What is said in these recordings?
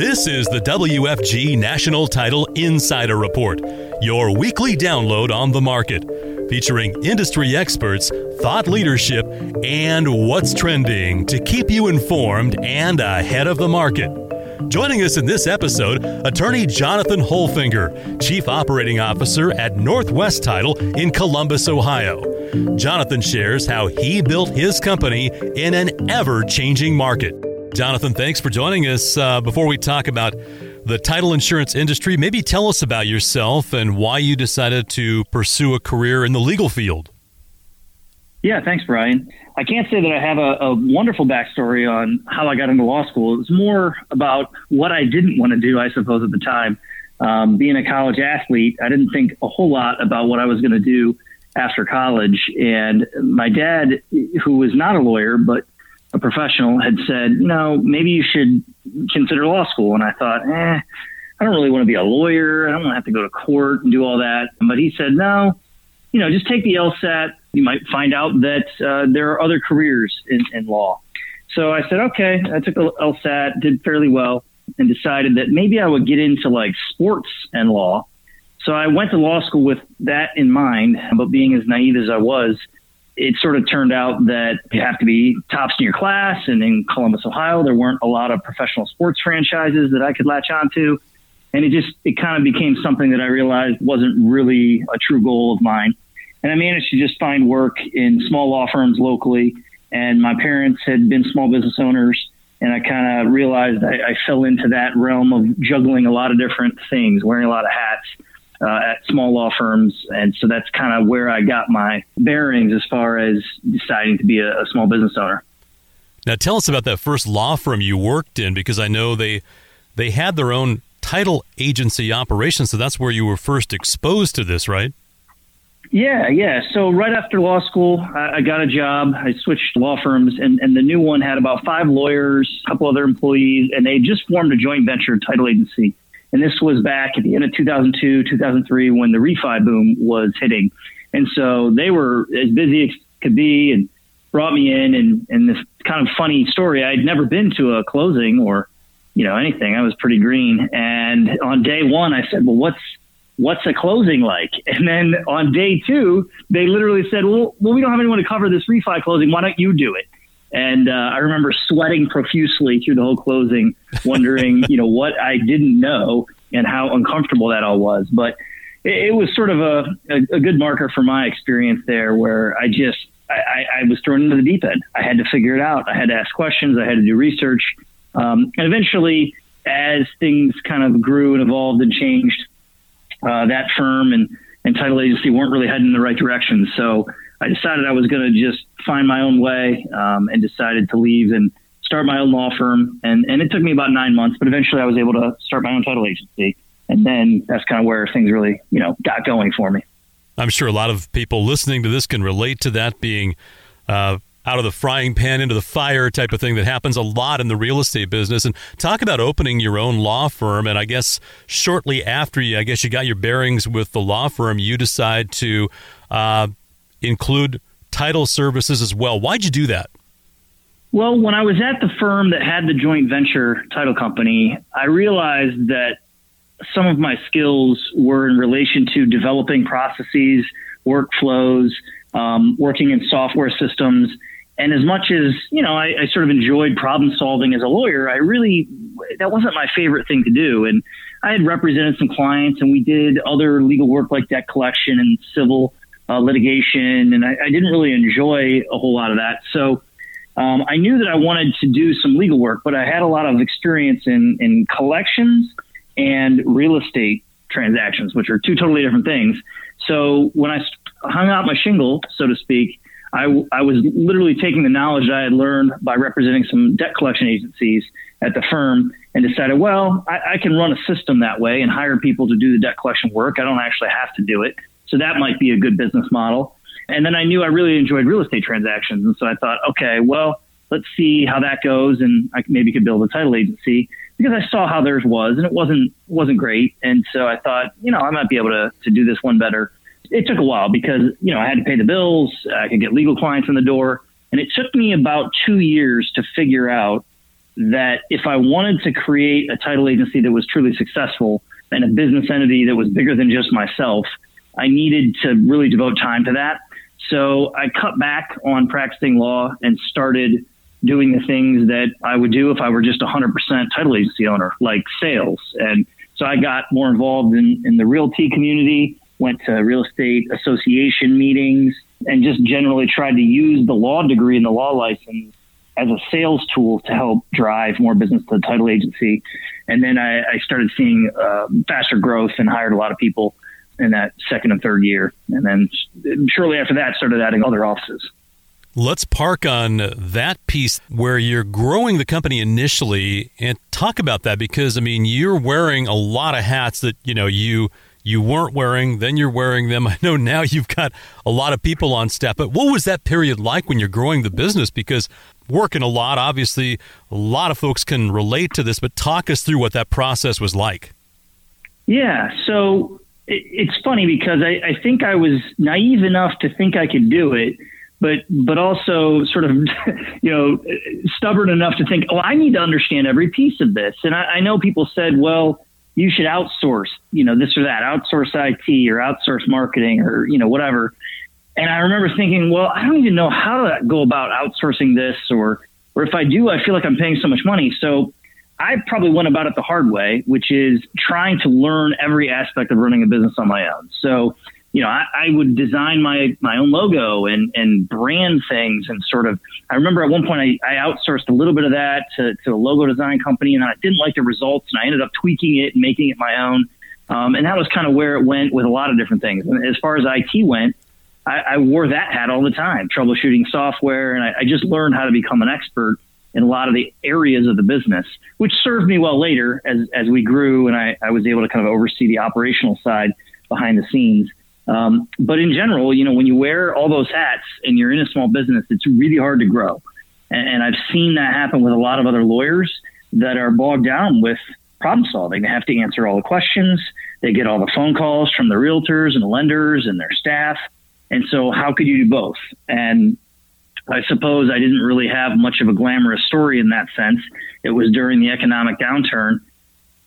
This is the WFG National Title Insider Report, your weekly download on the market, featuring industry experts, thought leadership, and what's trending to keep you informed and ahead of the market. Joining us in this episode, attorney Jonathan Holfinger, Chief Operating Officer at Northwest Title in Columbus, Ohio. Jonathan shares how he built his company in an ever changing market. Jonathan, thanks for joining us. Uh, before we talk about the title insurance industry, maybe tell us about yourself and why you decided to pursue a career in the legal field. Yeah, thanks, Brian. I can't say that I have a, a, wonderful backstory on how I got into law school. It was more about what I didn't want to do, I suppose, at the time. Um, being a college athlete, I didn't think a whole lot about what I was going to do after college. And my dad, who was not a lawyer, but a professional had said, you know, maybe you should consider law school. And I thought, eh, I don't really want to be a lawyer. I don't want to have to go to court and do all that. But he said, no, you know, just take the LSAT. You might find out that uh, there are other careers in, in law. So I said, okay. I took the LSAT, did fairly well, and decided that maybe I would get into like sports and law. So I went to law school with that in mind. But being as naive as I was, it sort of turned out that you have to be tops in your class. And in Columbus, Ohio, there weren't a lot of professional sports franchises that I could latch onto. And it just, it kind of became something that I realized wasn't really a true goal of mine. And I managed to just find work in small law firms locally. And my parents had been small business owners. And I kind of realized I, I fell into that realm of juggling a lot of different things, wearing a lot of hats uh, at small law firms. And so that's kind of where I got my bearings as far as deciding to be a, a small business owner. Now, tell us about that first law firm you worked in, because I know they they had their own title agency operation. So that's where you were first exposed to this, right? Yeah, yeah. So right after law school, I, I got a job. I switched law firms, and, and the new one had about five lawyers, a couple other employees, and they just formed a joint venture title agency. And this was back at the end of 2002, 2003, when the refi boom was hitting. And so they were as busy as could be and brought me in. And, and this kind of funny story I'd never been to a closing or, you know, anything. I was pretty green. And on day one, I said, Well, what's, what's a closing like? And then on day two, they literally said, well, well, we don't have anyone to cover this refi closing. Why don't you do it? And uh, I remember sweating profusely through the whole closing, wondering, you know, what I didn't know and how uncomfortable that all was. But it, it was sort of a, a, a, good marker for my experience there, where I just I, I, was thrown into the deep end. I had to figure it out. I had to ask questions. I had to do research, um, and eventually, as things kind of grew and evolved and changed, uh, that firm and and title agency weren't really heading in the right direction. So I decided I was going to just find my own way um, and decided to leave and start my own law firm. And, and it took me about nine months, but eventually I was able to start my own title agency. And then that's kind of where things really, you know, got going for me. I'm sure a lot of people listening to this can relate to that being uh, out of the frying pan into the fire type of thing that happens a lot in the real estate business. And talk about opening your own law firm. And I guess shortly after you, I guess you got your bearings with the law firm, you decide to uh, include title services as well. Why'd you do that? Well, when I was at the firm that had the joint venture title company, I realized that some of my skills were in relation to developing processes, workflows, um, working in software systems. And as much as, you know, I, I sort of enjoyed problem solving as a lawyer, I really, that wasn't my favorite thing to do. And I had represented some clients and we did other legal work like debt collection and civil uh, litigation, and I, I, didn't really enjoy a whole lot of that. So um, I knew that I wanted to do some legal work, but I had a lot of experience in, in collections and real estate transactions, which are two totally different things. So when I hung out my shingle, so to speak, I, I was literally taking the knowledge that I had learned by representing some debt collection agencies at the firm and decided, well, I, I can run a system that way and hire people to do the debt collection work. I don't actually have to do it. So that might be a good business model. And then I knew I really enjoyed real estate transactions. And so I thought, okay, well, let's see how that goes. And I maybe could build a title agency because I saw how theirs was and it wasn't, wasn't great. And so I thought, you know, I might be able to, to do this one better. It took a while because, you know, I had to pay the bills. I could get legal clients in the door. And it took me about two years to figure out that if I wanted to create a title agency that was truly successful and a business entity that was bigger than just myself, I needed to really devote time to that. So I cut back on practicing law and started doing the things that I would do if I were just a 100% title agency owner, like sales. And so I got more involved in, in the realty community, went to real estate association meetings, and just generally tried to use the law degree and the law license as a sales tool to help drive more business to the title agency. And then I, I started seeing uh, faster growth and hired a lot of people in that second and third year. And then shortly after that, started adding other offices. Let's park on that piece where you're growing the company initially and talk about that because I mean you're wearing a lot of hats that you know you you weren't wearing then you're wearing them. I know now you've got a lot of people on staff but what was that period like when you're growing the business because working a lot obviously a lot of folks can relate to this but talk us through what that process was like. Yeah, so it's funny because I, I think I was naive enough to think I could do it but but also sort of you know stubborn enough to think, oh, I need to understand every piece of this. And I, I know people said, well, you should outsource, you know, this or that, outsource IT or outsource marketing or you know whatever. And I remember thinking, well, I don't even know how to go about outsourcing this, or or if I do, I feel like I'm paying so much money. So I probably went about it the hard way, which is trying to learn every aspect of running a business on my own. So you know, I, I, would design my my own logo and and brand things and sort of. I remember at one point I, I outsourced a little bit of that to, to a logo design company, and I didn't like the results, and I ended up tweaking it and making it my own. Um, and that was kind of where it went with a lot of different things. And as far as IT went, I, I wore that hat all the time, troubleshooting software, and I, I just learned how to become an expert in a lot of the areas of the business, which served me well later as as we grew, and I, I was able to kind of oversee the operational side behind the scenes. Um, but in general, you know, when you wear all those hats and you're in a small business, it's really hard to grow. And, and I've seen that happen with a lot of other lawyers that are bogged down with problem solving. They have to answer all the questions. They get all the phone calls from the realtors and the lenders and their staff. And so, how could you do both? And I suppose I didn't really have much of a glamorous story in that sense. It was during the economic downturn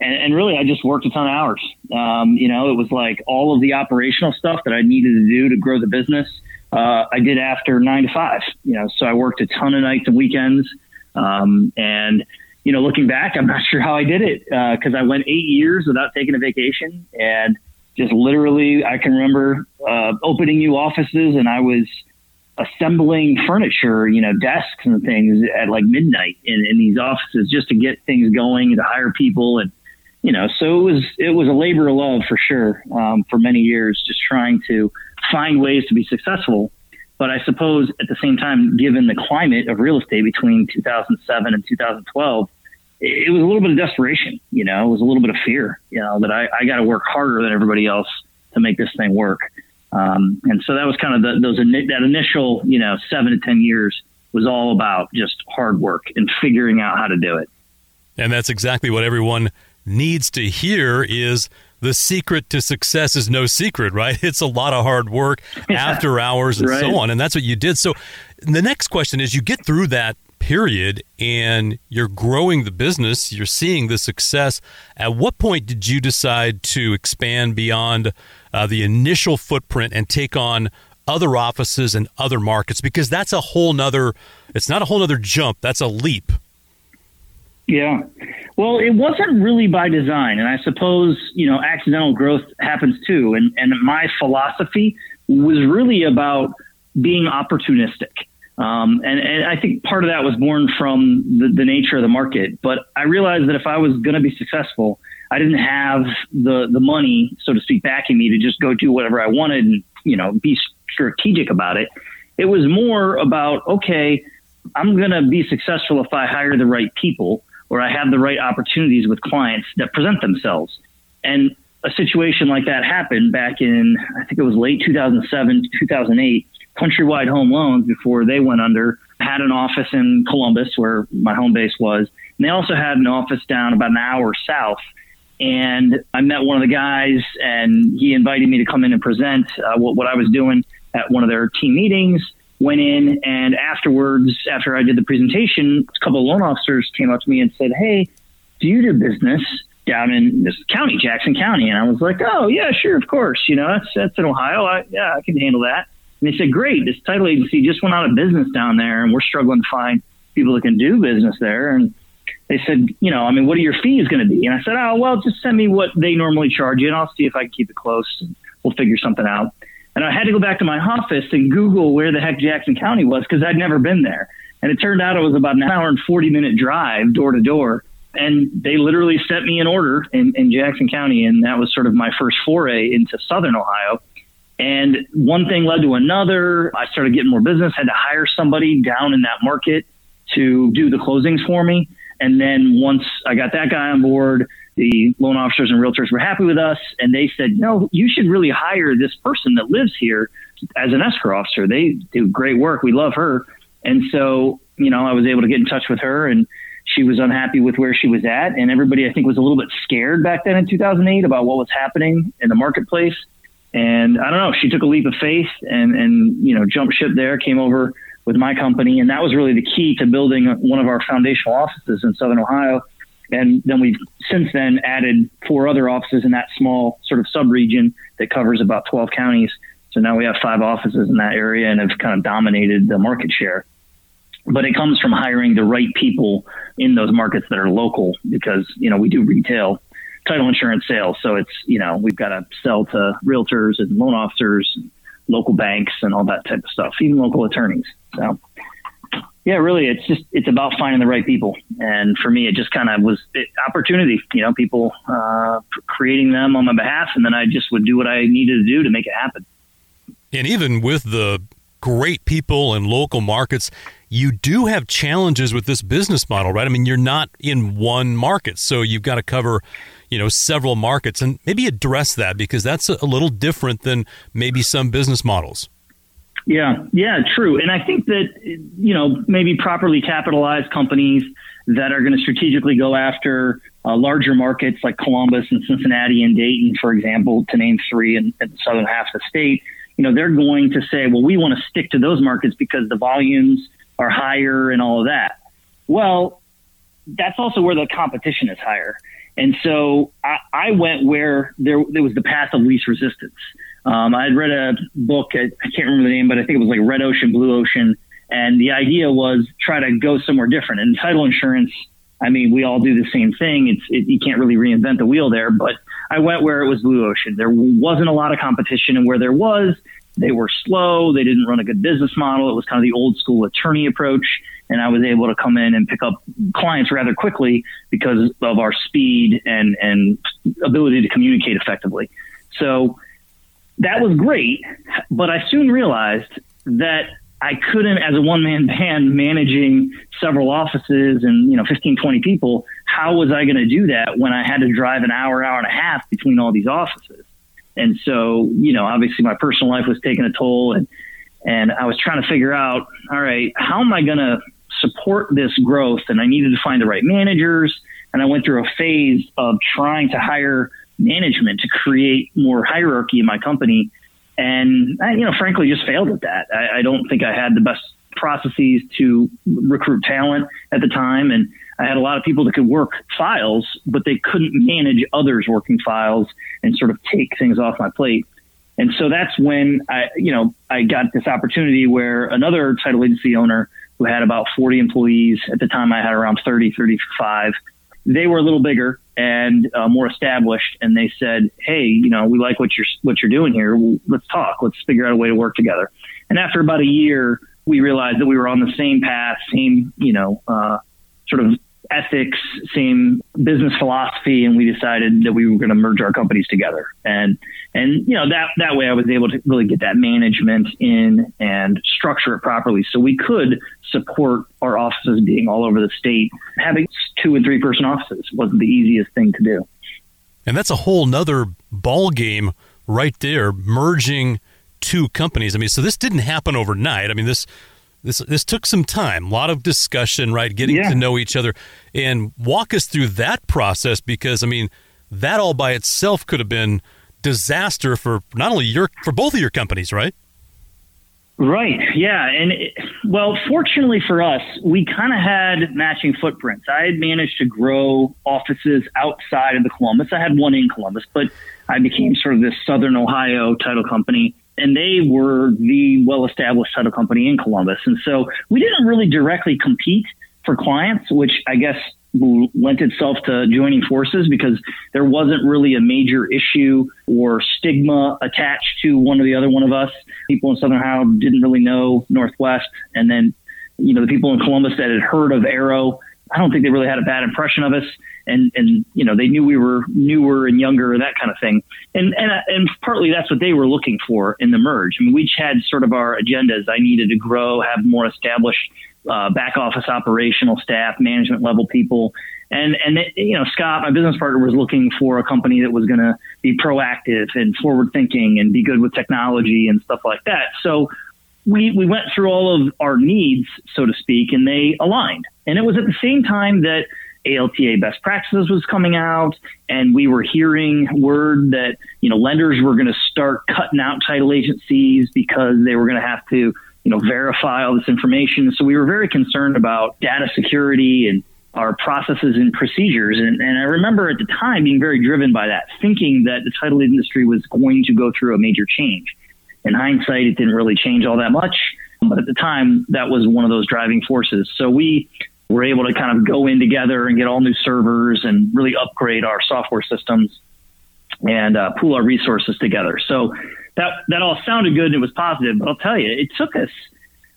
and, and, really, I just worked a ton of hours. Um, you know, it was like all of the operational stuff that I needed to do to grow the business. Uh, I did after nine to five. You know, so I worked a ton of nights and weekends. Um, and you know, looking back, I'm not sure how I did it because uh, I went eight years without taking a vacation, and just literally, I can remember uh, opening new offices, and I was assembling furniture, you know, desks and things at like midnight in, in these offices just to get things going and to hire people and you know, so it was it was a labor of love for sure um, for many years, just trying to find ways to be successful. But I suppose at the same time, given the climate of real estate between 2007 and 2012, it, was a little bit of desperation. You know, it was a little bit of fear. You know, that I, I got to work harder than everybody else to make this thing work. Um, and so that was kind of the, those that initial, you know, seven to ten years was all about just hard work and figuring out how to do it. And that's exactly what everyone needs to hear is the secret to success is no secret, right? It's a lot of hard work after hours and right. so on. And that's what you did. So the next question is you get through that period and you're growing the business, you're seeing the success. At what point did you decide to expand beyond uh, the initial footprint and take on other offices and other markets? Because that's a whole nother, it's not a whole nother jump, that's a leap. Yeah. Well, it wasn't really by design. And I suppose, you know, accidental growth happens too. And, and my philosophy was really about being opportunistic. Um, and, and I think part of that was born from the, the nature of the market. But I realized that if I was going to be successful, I didn't have the, the money, so to speak, backing me to just go do whatever I wanted and, you know, be strategic about it. It was more about, okay, I'm going to be successful if I hire the right people or I have the right opportunities with clients that present themselves. And a situation like that happened back in, I think it was late 2007, 2008. Countrywide Home Loans, before they went under, had an office in Columbus, where my home base was. And they also had an office down about an hour south. And I met one of the guys, and he invited me to come in and present uh, what, what I was doing at one of their team meetings. went in and afterwards, after I did the presentation, a couple of loan officers came up to me and said, Hey, do you do business down in this county, Jackson County? And I was like, Oh yeah, sure. Of course. You know, that's, that's in Ohio. I, yeah, I can handle that. And they said, great. This title agency just went out of business down there and we're struggling to find people that can do business there. And they said, you know, I mean, what are your fees going to be? And I said, oh, well, just send me what they normally charge you and I'll see if I can keep it close we'll figure something out. And I had to go back to my office and Google where the heck Jackson County was because I'd never been there. And it turned out it was about an hour and 40 minute drive door to door. And they literally sent me an order in, in Jackson County. And that was sort of my first foray into Southern Ohio. And one thing led to another. I started getting more business, had to hire somebody down in that market to do the closings for me. And then once I got that guy on board, the loan officers and realtors were happy with us. And they said, no, you should really hire this person that lives here as an escrow officer. They do great work. We love her. And so, you know, I was able to get in touch with her and she was unhappy with where she was at. And everybody, I think, was a little bit scared back then in 2008 about what was happening in the marketplace. And I don't know, she took a leap of faith and, and, you know, jumped ship there, came over with my company. And that was really the key to building one of our foundational offices in Southern Ohio. And then we've since then added four other offices in that small sort of subregion that covers about 12 counties. So now we have five offices in that area and have kind of dominated the market share. But it comes from hiring the right people in those markets that are local because, you know, we do retail title insurance sales. So it's, you know, we've got to sell to realtors and loan officers, local banks and all that type of stuff, even local attorneys. So yeah, really, it's just, it's about finding the right people. And for me, it just kind of was it, opportunity, you know, people uh, creating them on my behalf. And then I just would do what I needed to do to make it happen. And even with the great people and local markets, you do have challenges with this business model, right? I mean, you're not in one market, so you've got to cover you know several markets and maybe address that because that's a little different than maybe some business models. Yeah. Yeah true. And i think that you know maybe properly capitalized companies that are going to strategically go after uh, larger markets like columbus and cincinnati and dayton for example to name three in, in the southern half of the state you know they're going to say well we want to stick to those markets because the volumes are higher and all of that. Well that's also where the competition is higher and so I, I went where there, there was the path of least resistance. Um, I had read a book, I, I can't remember the name, but I think it was like Red Ocean, Blue Ocean. And the idea was try to go somewhere different. And title insurance, I mean, we all do the same thing. It's it, you can't really reinvent the wheel there. But I went where it was blue ocean. There wasn't a lot of competition, and where there was, they were slow. They didn't run a good business model. It was kind of the old school attorney approach and I was able to come in and pick up clients rather quickly because of our speed and and ability to communicate effectively. So that was great, but I soon realized that I couldn't, as a one man band managing several offices and, you know, 15, 20 people, how was I going to do that when I had to drive an hour, hour and a half between all these offices? And so, you know, obviously my personal life was taking a toll and, and I was trying to figure out, all right, how am I going to support this growth and I needed to find the right managers. And I went through a phase of trying to hire management to create more hierarchy in my company. And I, you know, frankly, just failed at that. I, I don't think I had the best processes to recruit talent at the time. And I had a lot of people that could work files, but they couldn't manage others working files and sort of take things off my plate. And so that's when I, you know, I got this opportunity where another title agency owner who had about 40 employees. At the time, I had around 30, 35. They were a little bigger and uh, more established, and they said, "Hey, you know, we like what you're what you're doing here. Let's talk. Let's figure out a way to work together." And after about a year, we realized that we were on the same path, same, you know, uh, sort of ethics, same business philosophy, and we decided that we were going to merge our companies together. And and you know that that way I was able to really get that management in and structure it properly, so we could support our offices being all over the state. Having two and three person offices wasn't the easiest thing to do. And that's a whole nother ball game right there, merging two companies. I mean, so this didn't happen overnight. I mean, this this this took some time, a lot of discussion, right? Getting yeah. to know each other, and walk us through that process because I mean that all by itself could have been disaster for not only your for both of your companies, right? Right. Yeah. And it, well, fortunately for us, we kind of had matching footprints. I had managed to grow offices outside of the Columbus. I had one in Columbus, but I became sort of this Southern Ohio title company. And they were the well established title company in Columbus. And so we didn't really directly compete for clients, which I guess lent itself to joining forces because there wasn't really a major issue or stigma attached to one or the other one of us. People in Southern Ohio didn't really know Northwest. And then, you know, the people in Columbus that had heard of Arrow, I don't think they really had a bad impression of us. And, and, you know, they knew we were newer and younger, that kind of thing. And, and, and partly that's what they were looking for in the merge. I mean, we each had sort of our agendas. I needed to grow, have more established uh, back office operational staff, management level people. And, and it, you know, Scott, my business partner, was looking for a company that was going to be proactive and forward thinking and be good with technology and stuff like that. So we, we went through all of our needs, so to speak, and they aligned. And it was at the same time that ALTA best practices was coming out, and we were hearing word that you know lenders were going to start cutting out title agencies because they were going to have to you know, verify all this information. So we were very concerned about data security and our processes and procedures. And, and I remember at the time being very driven by that, thinking that the title industry was going to go through a major change. In hindsight, it didn't really change all that much. But at the time, that was one of those driving forces. So we were able to kind of go in together and get all new servers and really upgrade our software systems and uh, pool our resources together. So that that all sounded good and it was positive, but I'll tell you, it took us.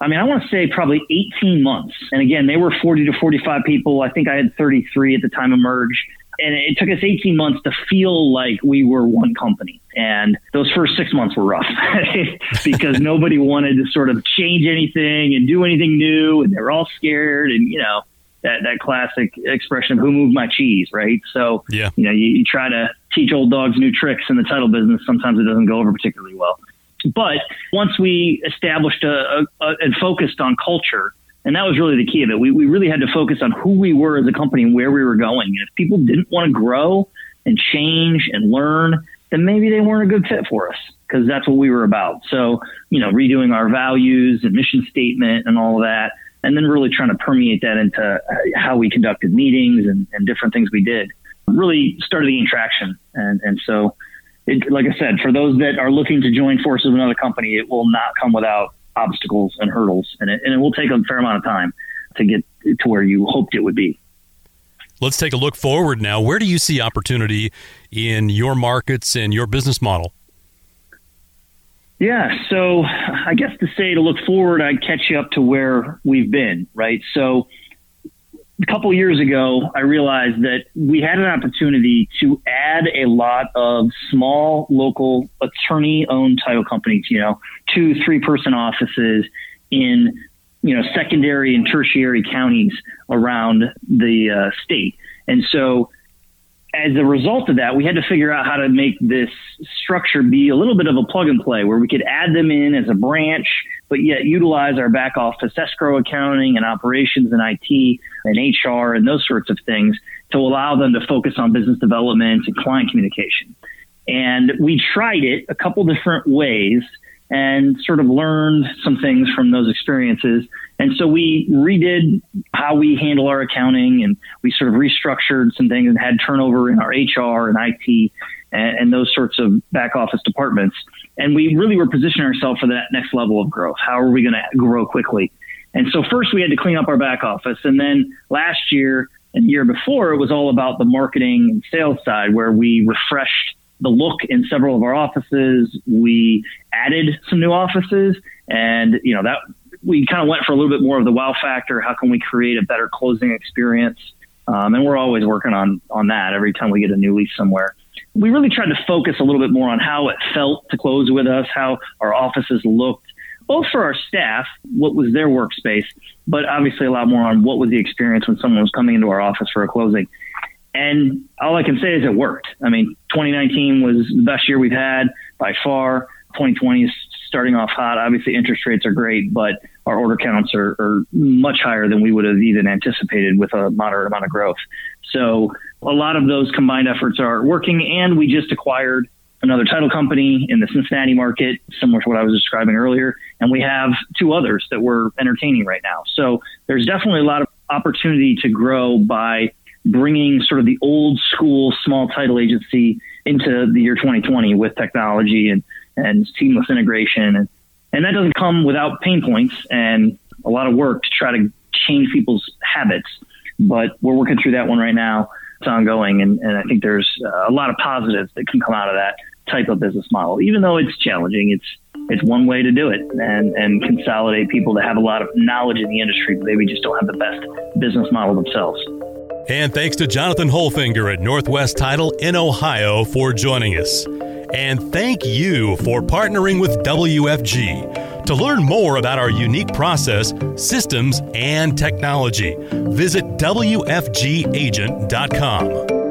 I mean, I want to say probably 18 months. And again, they were 40 to 45 people. I think I had 33 at the time of merge. And it took us 18 months to feel like we were one company. And those first six months were rough because nobody wanted to sort of change anything and do anything new. And they were all scared. And, you know, that, that classic expression of who moved my cheese, right? So, yeah. you know, you, you try to teach old dogs new tricks in the title business. Sometimes it doesn't go over particularly well. But once we established a, a, a, and focused on culture, and that was really the key of it, we, we really had to focus on who we were as a company and where we were going. And if people didn't want to grow and change and learn, then maybe they weren't a good fit for us because that's what we were about. So, you know, redoing our values and mission statement and all of that and then really trying to permeate that into uh, how we conducted meetings and, and different things we did really started gain traction. And, and so, it, like I said, for those that are looking to join forces with another company, it will not come without obstacles and hurdles, and it, and it will take a fair amount of time to get to where you hoped it would be. Let's take a look forward now. Where do you see opportunity in your markets and your business model? Yeah, so I guess to say to look forward, I'd catch you up to where we've been, right? So a couple years ago, I realized that we had an opportunity to add a lot of small local attorney owned title companies, you know, two, three person offices in, you know, secondary and tertiary counties around the uh, state. And so as a result of that, we had to figure out how to make this structure be a little bit of a plug and play where we could add them in as a branch, but yet utilize our back office escrow accounting and operations and IT and HR and those sorts of things to allow them to focus on business development and client communication. And we tried it a couple different ways and sort of learned some things from those experiences. And so we redid how we handle our accounting and we sort of restructured some things and had turnover in our HR and IT and, and those sorts of back office departments. And we really were positioning ourselves for that next level of growth. How are we going to grow quickly? And so first we had to clean up our back office. And then last year and year before, it was all about the marketing and sales side where we refreshed the look in several of our offices. We added some new offices, and you know that we kind of went for a little bit more of the wow factor. How can we create a better closing experience? Um, and we're always working on on that every time we get a new lease somewhere. We really tried to focus a little bit more on how it felt to close with us, how our offices looked, both for our staff, what was their workspace, but obviously a lot more on what was the experience when someone was coming into our office for a closing. And all I can say is it worked. I mean, 2019 was the best year we've had by far. 2020 is starting off hot. Obviously, interest rates are great, but our order counts are, are much higher than we would have even anticipated with a moderate amount of growth. So, a lot of those combined efforts are working. And we just acquired another title company in the Cincinnati market, similar to what I was describing earlier. and we have two others that we're entertaining right now. So there's definitely a lot of opportunity to grow by bringing sort of the old school small title agency into the year 2020 with technology and, and seamless integration. And, and that doesn't come without pain points and a lot of work to try to change people's habits. But we're working through that one right now. It's ongoing. And, and I think there's a lot of positives that can come out of that type of business model, even though it's challenging. It's, it's one way to do it and, and consolidate people that have a lot of knowledge in the industry, but maybe just don't have the best business model themselves. And thanks to Jonathan Holfinger at Northwest Title in Ohio for joining us. And thank you for partnering with WFG. To learn more about our unique process, systems, and technology, visit WFGagent.com.